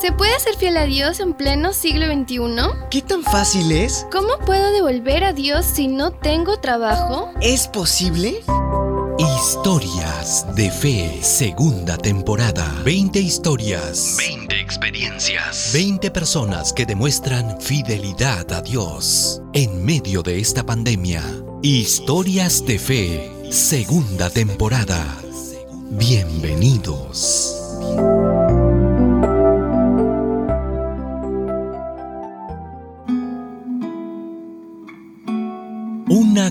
¿Se puede ser fiel a Dios en pleno siglo XXI? ¿Qué tan fácil es? ¿Cómo puedo devolver a Dios si no tengo trabajo? ¿Es posible? Historias de Fe, segunda temporada. 20 historias. 20 experiencias. 20 personas que demuestran fidelidad a Dios en medio de esta pandemia. Historias de Fe, segunda temporada. Bienvenidos.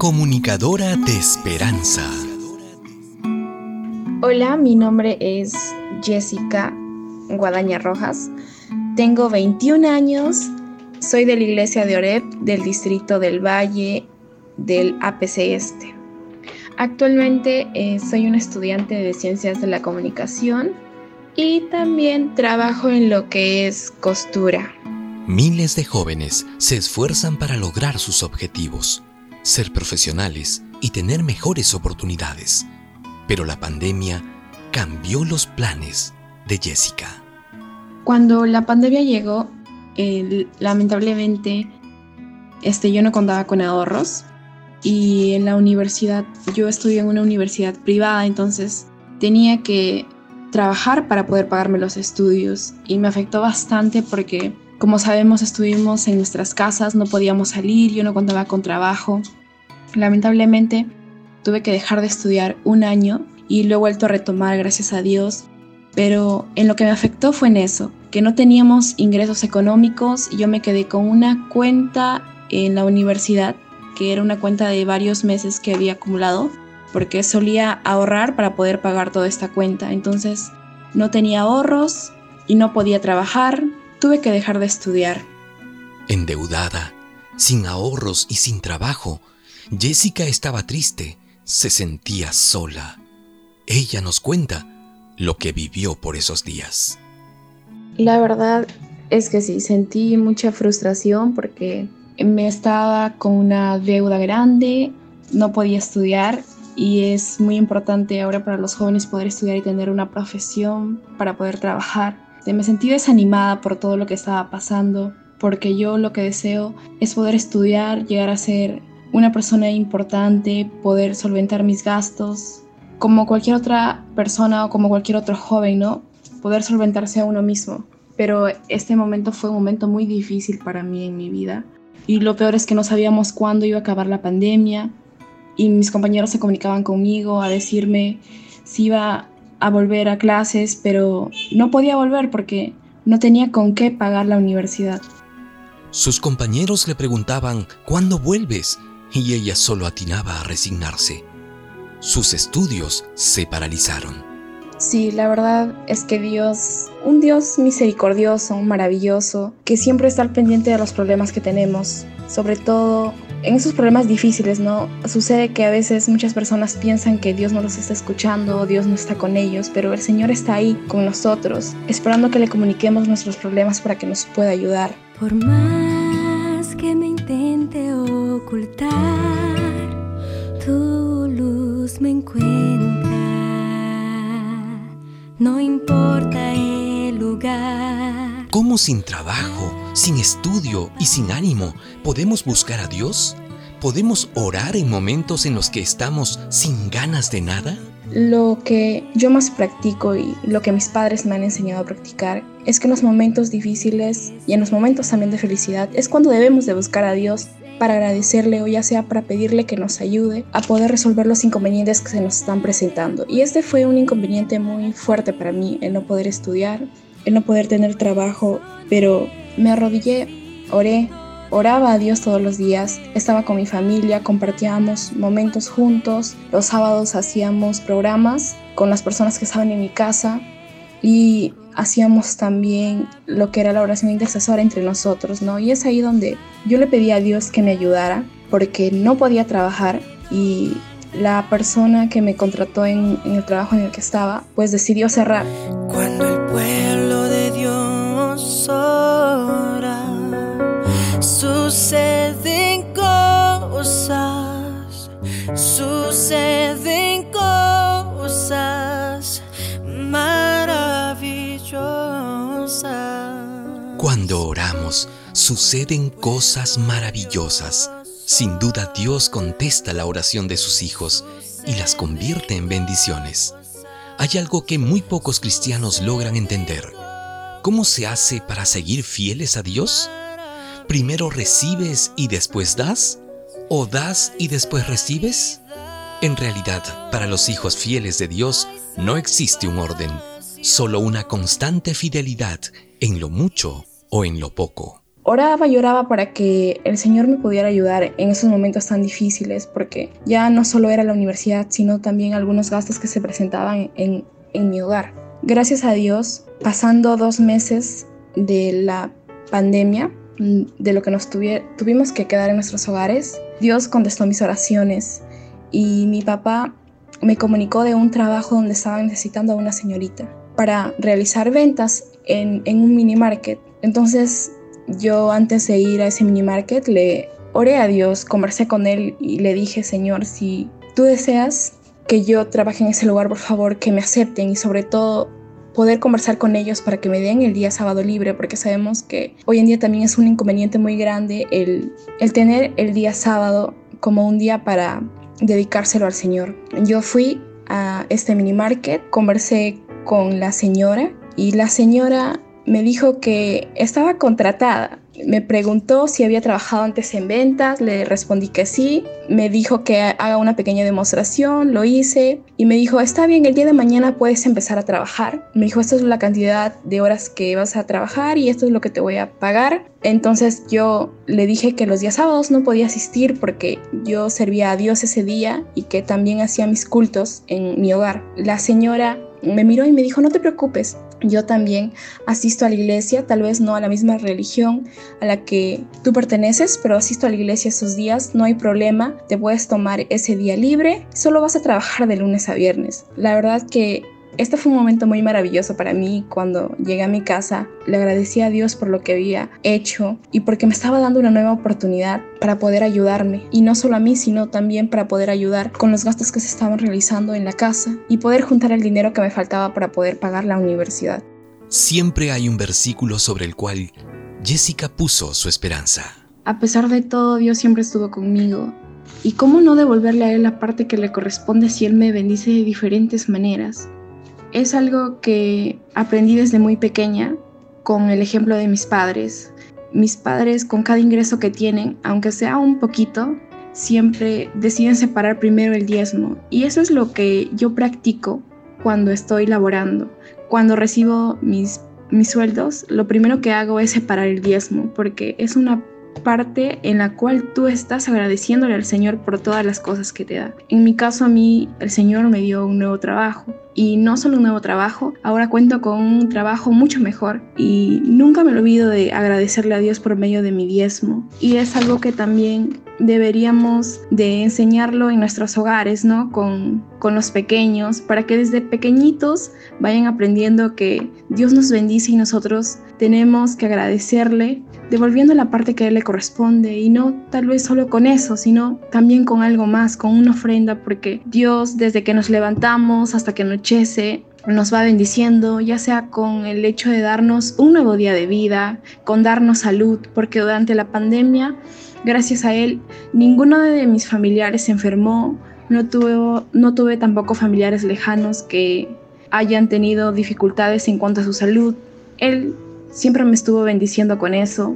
Comunicadora de esperanza. Hola, mi nombre es Jessica Guadaña Rojas. Tengo 21 años. Soy de la iglesia de Oreb, del distrito del Valle, del APC Este. Actualmente eh, soy una estudiante de ciencias de la comunicación y también trabajo en lo que es costura. Miles de jóvenes se esfuerzan para lograr sus objetivos, ser profesionales y tener mejores oportunidades. Pero la pandemia cambió los planes de Jessica. Cuando la pandemia llegó, lamentablemente este, yo no contaba con ahorros y en la universidad, yo estudié en una universidad privada, entonces tenía que trabajar para poder pagarme los estudios y me afectó bastante porque como sabemos estuvimos en nuestras casas, no podíamos salir, yo no contaba con trabajo. Lamentablemente tuve que dejar de estudiar un año y lo he vuelto a retomar gracias a Dios. Pero en lo que me afectó fue en eso, que no teníamos ingresos económicos y yo me quedé con una cuenta en la universidad, que era una cuenta de varios meses que había acumulado, porque solía ahorrar para poder pagar toda esta cuenta. Entonces no tenía ahorros y no podía trabajar, tuve que dejar de estudiar. Endeudada, sin ahorros y sin trabajo, Jessica estaba triste se sentía sola. Ella nos cuenta lo que vivió por esos días. La verdad es que sí, sentí mucha frustración porque me estaba con una deuda grande, no podía estudiar y es muy importante ahora para los jóvenes poder estudiar y tener una profesión para poder trabajar. Me sentí desanimada por todo lo que estaba pasando, porque yo lo que deseo es poder estudiar, llegar a ser una persona importante, poder solventar mis gastos, como cualquier otra persona o como cualquier otro joven, ¿no? Poder solventarse a uno mismo. Pero este momento fue un momento muy difícil para mí en mi vida. Y lo peor es que no sabíamos cuándo iba a acabar la pandemia. Y mis compañeros se comunicaban conmigo a decirme si iba a volver a clases, pero no podía volver porque no tenía con qué pagar la universidad. Sus compañeros le preguntaban, ¿cuándo vuelves? y ella solo atinaba a resignarse. Sus estudios se paralizaron. Sí, la verdad es que Dios, un Dios misericordioso, maravilloso, que siempre está al pendiente de los problemas que tenemos, sobre todo en esos problemas difíciles, ¿no? Sucede que a veces muchas personas piensan que Dios no los está escuchando Dios no está con ellos, pero el Señor está ahí con nosotros, esperando que le comuniquemos nuestros problemas para que nos pueda ayudar. Por más que me intente ocultar, tu luz me encuentra. No importa el lugar. ¿Cómo sin trabajo, sin estudio y sin ánimo podemos buscar a Dios? ¿Podemos orar en momentos en los que estamos sin ganas de nada? Lo que yo más practico y lo que mis padres me han enseñado a practicar es que en los momentos difíciles y en los momentos también de felicidad es cuando debemos de buscar a Dios para agradecerle o ya sea para pedirle que nos ayude a poder resolver los inconvenientes que se nos están presentando. Y este fue un inconveniente muy fuerte para mí, el no poder estudiar, el no poder tener trabajo, pero me arrodillé, oré, oraba a Dios todos los días, estaba con mi familia, compartíamos momentos juntos, los sábados hacíamos programas con las personas que estaban en mi casa y hacíamos también lo que era la oración intercesora entre nosotros, ¿no? Y es ahí donde yo le pedí a Dios que me ayudara porque no podía trabajar y la persona que me contrató en, el trabajo en el que estaba, pues decidió cerrar. Cuando suceden cosas, suceden cosas maravillosas. Cuando oramos, suceden cosas maravillosas. Sin duda Dios contesta la oración de sus hijos y las convierte en bendiciones. Hay algo que muy pocos cristianos logran entender. ¿Cómo se hace para seguir fieles a Dios? ¿Primero recibes y después das? ¿O das y después recibes? En realidad, para los hijos fieles de Dios no existe un orden, solo una constante fidelidad en lo mucho o en lo poco. Oraba y oraba para que el Señor me pudiera ayudar en esos momentos tan difíciles, porque ya no solo era la universidad, sino también algunos gastos que se presentaban en, mi hogar. Gracias a Dios, pasando dos meses de la pandemia, de lo que nos tuvimos que quedar en nuestros hogares, Dios contestó mis oraciones y mi papá me comunicó de un trabajo donde estaba necesitando a una señorita para realizar ventas en, en un mini market. Entonces yo antes de ir a ese mini market le oré a Dios, conversé con él y le dije, Señor, si tú deseas que yo trabaje en ese lugar, por favor, que me acepten y sobre todo poder conversar con ellos para que me den el día sábado libre, porque sabemos que hoy en día también es un inconveniente muy grande el, el tener el día sábado como un día para dedicárselo al Señor. Yo fui a este mini market, conversé con la señora y la señora me dijo que estaba contratada me preguntó si había trabajado antes en ventas, le respondí que sí, me dijo que haga una pequeña demostración, lo hice y me dijo, está bien, el día de mañana puedes empezar a trabajar. Me dijo, esta es la cantidad de horas que vas a trabajar y esto es lo que te voy a pagar. Entonces yo le dije que los días sábados no podía asistir porque yo servía a Dios ese día y que también hacía mis cultos en mi hogar. La señora me miró y me dijo, no te preocupes, yo también asisto a la iglesia, tal vez no a la misma religión a la que tú perteneces, pero asisto a la iglesia esos días, no hay problema, te puedes tomar ese día libre, solo vas a trabajar de lunes a viernes. La verdad que este fue un momento muy maravilloso para mí cuando llegué a mi casa. Le agradecí a Dios por lo que había hecho y porque me estaba dando una nueva oportunidad para poder ayudarme. Y no solo a mí, sino también para poder ayudar con los gastos que se estaban realizando en la casa y poder juntar el dinero que me faltaba para poder pagar la universidad. Siempre hay un versículo sobre el cual Jessica puso su esperanza. A pesar de todo, Dios siempre estuvo conmigo. ¿Y cómo no devolverle a Él la parte que le corresponde si Él me bendice de diferentes maneras? Es algo que aprendí desde muy pequeña con el ejemplo de mis padres. Mis padres con cada ingreso que tienen, aunque sea un poquito, siempre deciden separar primero el diezmo. Y eso es lo que yo practico cuando estoy laborando. Cuando recibo mis, mis sueldos, lo primero que hago es separar el diezmo, porque es una parte en la cual tú estás agradeciéndole al Señor por todas las cosas que te da. En mi caso a mí el Señor me dio un nuevo trabajo y no solo un nuevo trabajo, ahora cuento con un trabajo mucho mejor y nunca me olvido de agradecerle a Dios por medio de mi diezmo y es algo que también deberíamos de enseñarlo en nuestros hogares, ¿no? Con, con los pequeños, para que desde pequeñitos vayan aprendiendo que Dios nos bendice y nosotros tenemos que agradecerle devolviendo la parte que a Él le corresponde y no tal vez solo con eso, sino también con algo más, con una ofrenda, porque Dios desde que nos levantamos hasta que nos va bendiciendo, ya sea con el hecho de darnos un nuevo día de vida, con darnos salud, porque durante la pandemia, gracias a Él, ninguno de mis familiares se enfermó, no tuve, no tuve tampoco familiares lejanos que hayan tenido dificultades en cuanto a su salud. Él siempre me estuvo bendiciendo con eso.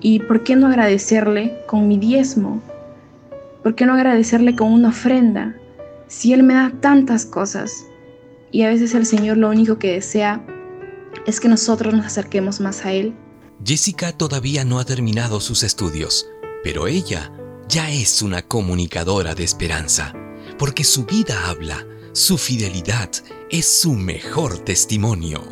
¿Y por qué no agradecerle con mi diezmo? ¿Por qué no agradecerle con una ofrenda? Si Él me da tantas cosas y a veces el Señor lo único que desea es que nosotros nos acerquemos más a Él. Jessica todavía no ha terminado sus estudios, pero ella ya es una comunicadora de esperanza, porque su vida habla, su fidelidad es su mejor testimonio.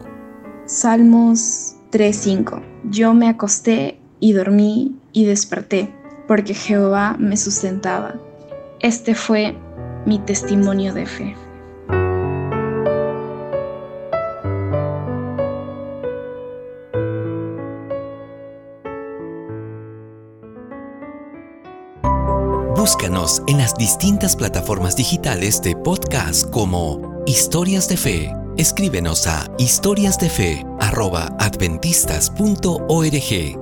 Salmos 3:5 Yo me acosté y dormí y desperté, porque Jehová me sustentaba. Este fue mi testimonio de fe. En las distintas plataformas digitales de podcast como Historias de Fe. Escríbenos a historiasdefe.com adventistas.org.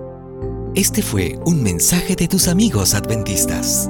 Este fue un mensaje de tus amigos adventistas.